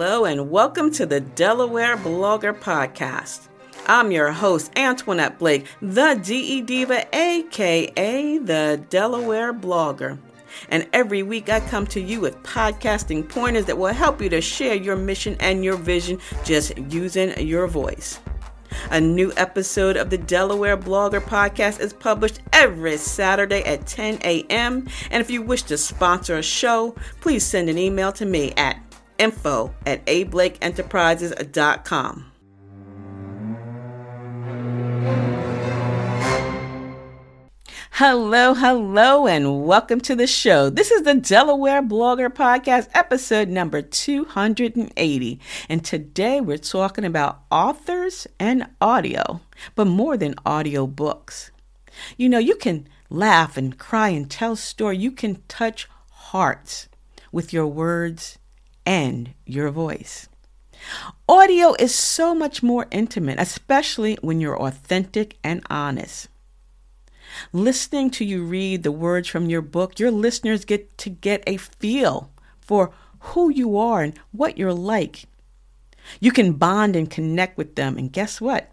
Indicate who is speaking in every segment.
Speaker 1: Hello, and welcome to the Delaware Blogger Podcast. I'm your host, Antoinette Blake, the DE Diva, aka the Delaware Blogger. And every week I come to you with podcasting pointers that will help you to share your mission and your vision just using your voice. A new episode of the Delaware Blogger Podcast is published every Saturday at 10 a.m. And if you wish to sponsor a show, please send an email to me at info at ablakeenterprises.com. Hello, hello, and welcome to the show. This is the Delaware Blogger Podcast, episode number 280. And today we're talking about authors and audio, but more than audio books. You know, you can laugh and cry and tell story. You can touch hearts with your words and your voice. Audio is so much more intimate, especially when you're authentic and honest. Listening to you read the words from your book, your listeners get to get a feel for who you are and what you're like. You can bond and connect with them, and guess what?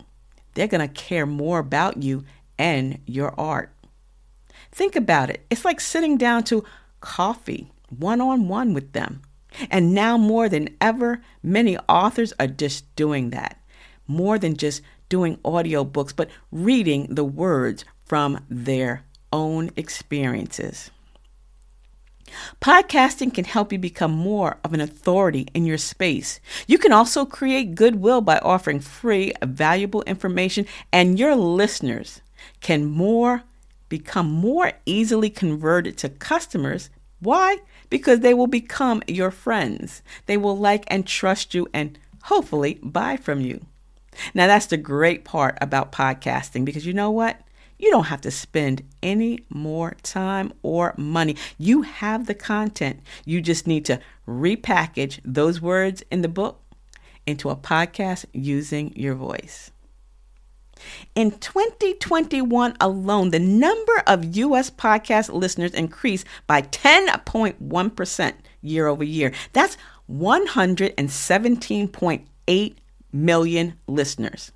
Speaker 1: They're going to care more about you and your art. Think about it. It's like sitting down to coffee one on one with them. And now more than ever, many authors are just doing that. More than just doing audiobooks, but reading the words from their own experiences. Podcasting can help you become more of an authority in your space. You can also create goodwill by offering free, valuable information, and your listeners can more become more easily converted to customers. Why? Because they will become your friends. They will like and trust you and hopefully buy from you. Now, that's the great part about podcasting because you know what? You don't have to spend any more time or money. You have the content. You just need to repackage those words in the book into a podcast using your voice. In 2021 alone, the number of U.S. podcast listeners increased by 10.1% year over year. That's 117.8 million listeners.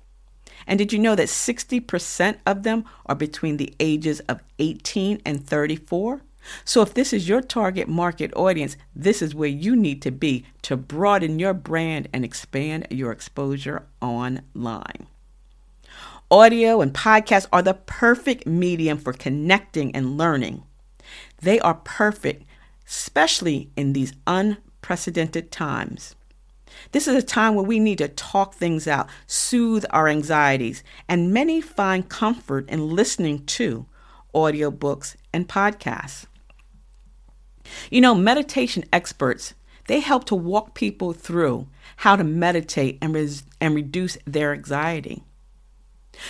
Speaker 1: And did you know that 60% of them are between the ages of 18 and 34? So, if this is your target market audience, this is where you need to be to broaden your brand and expand your exposure online. Audio and podcasts are the perfect medium for connecting and learning. They are perfect, especially in these unprecedented times. This is a time where we need to talk things out, soothe our anxieties, and many find comfort in listening to audiobooks and podcasts. You know, meditation experts, they help to walk people through how to meditate and, res- and reduce their anxiety.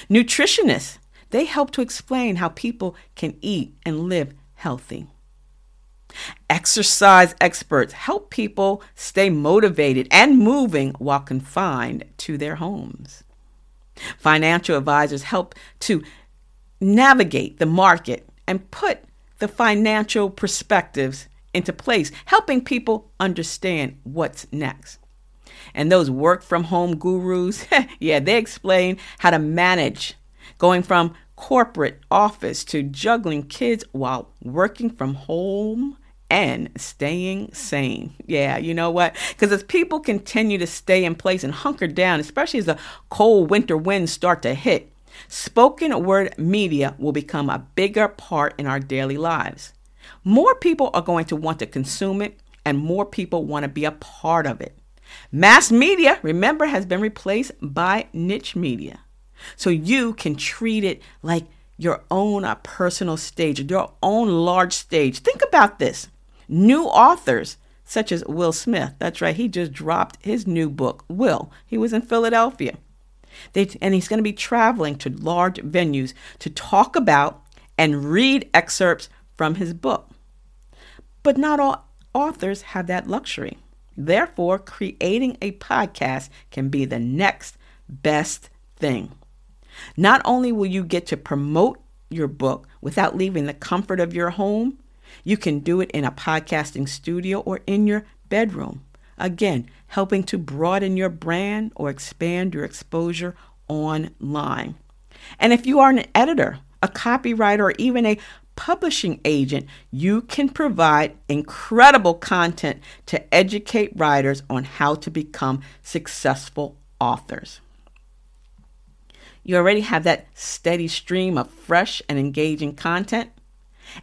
Speaker 1: Nutritionists, they help to explain how people can eat and live healthy. Exercise experts help people stay motivated and moving while confined to their homes. Financial advisors help to navigate the market and put the financial perspectives into place, helping people understand what's next. And those work from home gurus, yeah, they explain how to manage going from corporate office to juggling kids while working from home and staying sane. Yeah, you know what? Because as people continue to stay in place and hunker down, especially as the cold winter winds start to hit, spoken word media will become a bigger part in our daily lives. More people are going to want to consume it, and more people want to be a part of it. Mass media, remember, has been replaced by niche media. So you can treat it like your own personal stage, your own large stage. Think about this new authors such as Will Smith. That's right, he just dropped his new book, Will. He was in Philadelphia. They, and he's going to be traveling to large venues to talk about and read excerpts from his book. But not all authors have that luxury. Therefore, creating a podcast can be the next best thing. Not only will you get to promote your book without leaving the comfort of your home, you can do it in a podcasting studio or in your bedroom. Again, helping to broaden your brand or expand your exposure online. And if you are an editor, a copywriter, or even a publishing agent, you can provide incredible content to educate writers on how to become successful authors. You already have that steady stream of fresh and engaging content,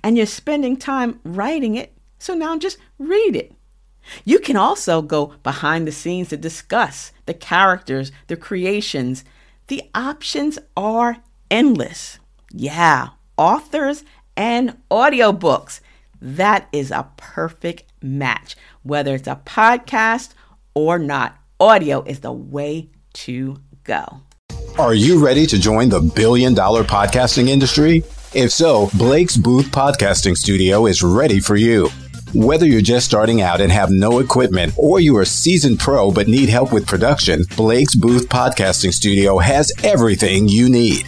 Speaker 1: and you're spending time writing it, so now just read it. You can also go behind the scenes to discuss the characters, the creations. The options are endless. Yeah, authors and audiobooks. That is a perfect match. Whether it's a podcast or not, audio is the way to go.
Speaker 2: Are you ready to join the billion dollar podcasting industry? If so, Blake's Booth Podcasting Studio is ready for you. Whether you're just starting out and have no equipment, or you're a seasoned pro but need help with production, Blake's Booth Podcasting Studio has everything you need.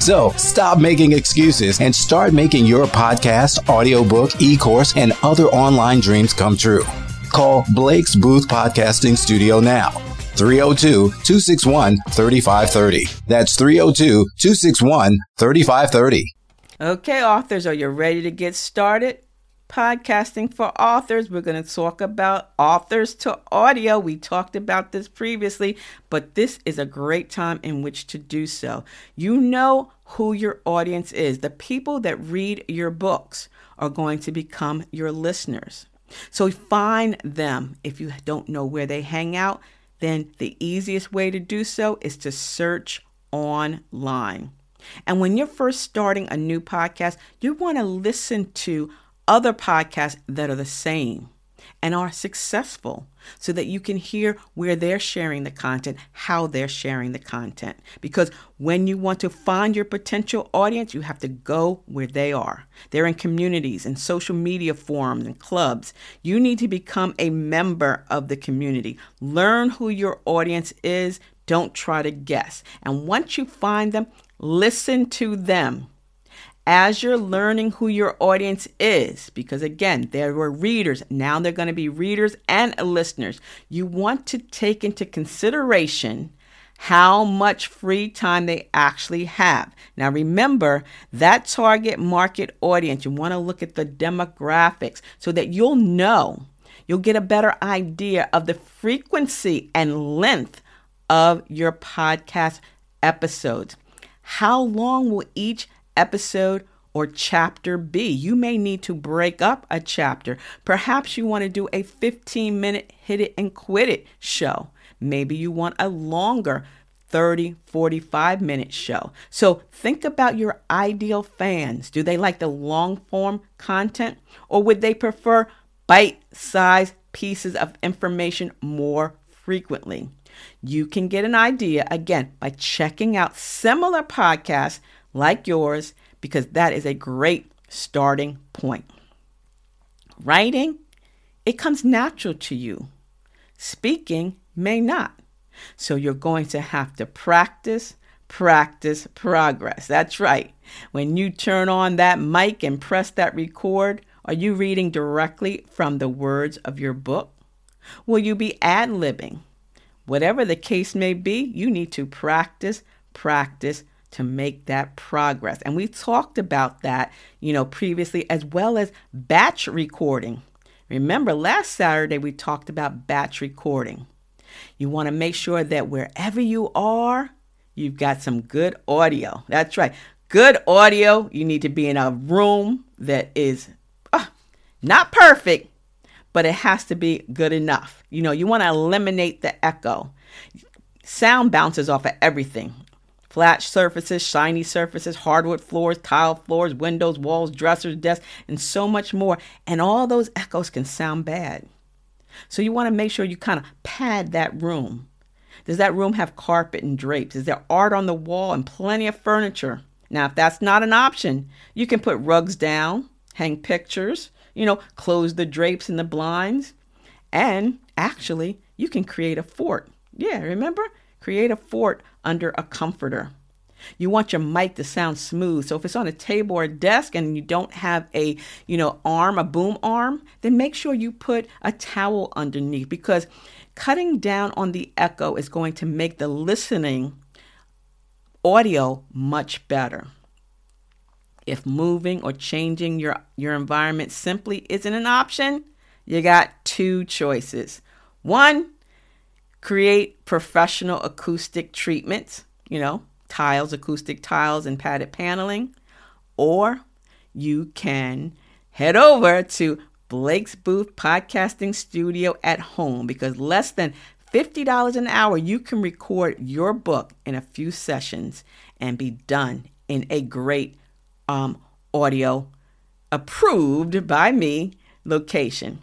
Speaker 2: So stop making excuses and start making your podcast, audiobook, e course, and other online dreams come true. Call Blake's Booth Podcasting Studio now. 302 261 3530. That's 302 261 3530.
Speaker 1: Okay, authors, are you ready to get started? Podcasting for authors. We're going to talk about authors to audio. We talked about this previously, but this is a great time in which to do so. You know who your audience is. The people that read your books are going to become your listeners. So find them. If you don't know where they hang out, then the easiest way to do so is to search online. And when you're first starting a new podcast, you want to listen to other podcasts that are the same and are successful so that you can hear where they're sharing the content, how they're sharing the content. Because when you want to find your potential audience, you have to go where they are. They're in communities and social media forums and clubs. You need to become a member of the community. Learn who your audience is. Don't try to guess. And once you find them, listen to them as you're learning who your audience is, because again, there were readers, now they're going to be readers and listeners, you want to take into consideration how much free time they actually have. Now, remember that target market audience, you want to look at the demographics so that you'll know, you'll get a better idea of the frequency and length of your podcast episodes. How long will each episode or chapter be. You may need to break up a chapter. Perhaps you want to do a 15 minute hit it and quit it show. Maybe you want a longer 30, 45 minute show. So think about your ideal fans. Do they like the long form content or would they prefer bite sized pieces of information more frequently? You can get an idea again by checking out similar podcasts like yours because that is a great starting point. Writing, it comes natural to you. Speaking may not. So you're going to have to practice, practice, progress. That's right. When you turn on that mic and press that record, are you reading directly from the words of your book? Will you be ad libbing? Whatever the case may be, you need to practice, practice, to make that progress. And we talked about that, you know, previously as well as batch recording. Remember, last Saturday we talked about batch recording. You want to make sure that wherever you are, you've got some good audio. That's right. Good audio. You need to be in a room that is uh, not perfect, but it has to be good enough. You know, you want to eliminate the echo. Sound bounces off of everything flat surfaces, shiny surfaces, hardwood floors, tile floors, windows, walls, dressers, desks, and so much more. And all those echoes can sound bad. So you want to make sure you kind of pad that room. Does that room have carpet and drapes? Is there art on the wall and plenty of furniture? Now, if that's not an option, you can put rugs down, hang pictures, you know, close the drapes and the blinds, and actually, you can create a fort. Yeah, remember? Create a fort under a comforter. You want your mic to sound smooth. So if it's on a table or a desk and you don't have a, you know, arm, a boom arm, then make sure you put a towel underneath because cutting down on the echo is going to make the listening audio much better. If moving or changing your, your environment simply isn't an option, you got two choices. One, create professional acoustic treatments, you know, tiles, acoustic tiles, and padded paneling. Or you can head over to Blake's Booth Podcasting Studio at home because less than $50 an hour, you can record your book in a few sessions and be done in a great um, audio approved by me location.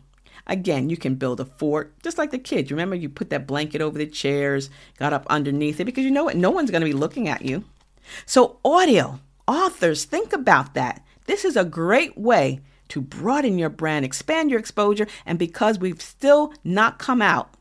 Speaker 1: Again, you can build a fort just like the kids. Remember, you put that blanket over the chairs, got up underneath it because you know what? No one's going to be looking at you. So, audio, authors, think about that. This is a great way to broaden your brand, expand your exposure, and because we've still not come out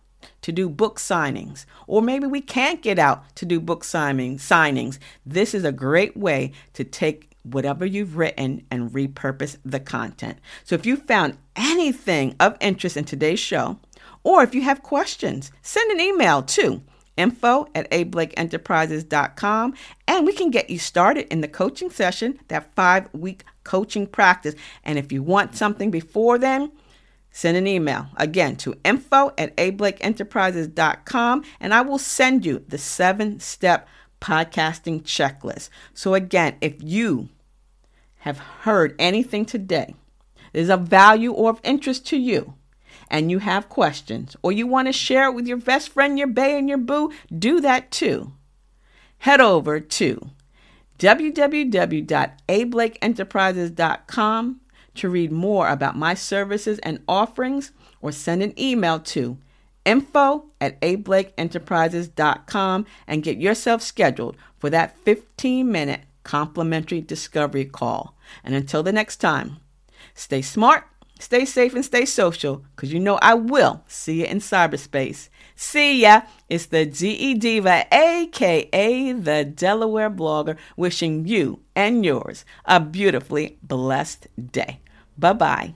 Speaker 1: to do book signings, or maybe we can't get out to do book signing, signings, this is a great way to take whatever you've written and repurpose the content. So if you found anything of interest in today's show, or if you have questions, send an email to info at ablakeenterprises.com and we can get you started in the coaching session, that five week coaching practice. And if you want something before then, send an email again to info at ablakeenterprises.com and I will send you the seven step podcasting checklist. So, again, if you have heard anything today is of value or of interest to you, and you have questions, or you want to share it with your best friend, your bae, and your boo, do that too. Head over to www.ablakeenterprises.com to read more about my services and offerings, or send an email to info at ablakeenterprises.com and get yourself scheduled for that 15 minute complimentary discovery call. And until the next time, stay smart, stay safe, and stay social because you know I will see you in cyberspace. See ya. It's the DE Diva, aka the Delaware blogger, wishing you and yours a beautifully blessed day. Bye bye.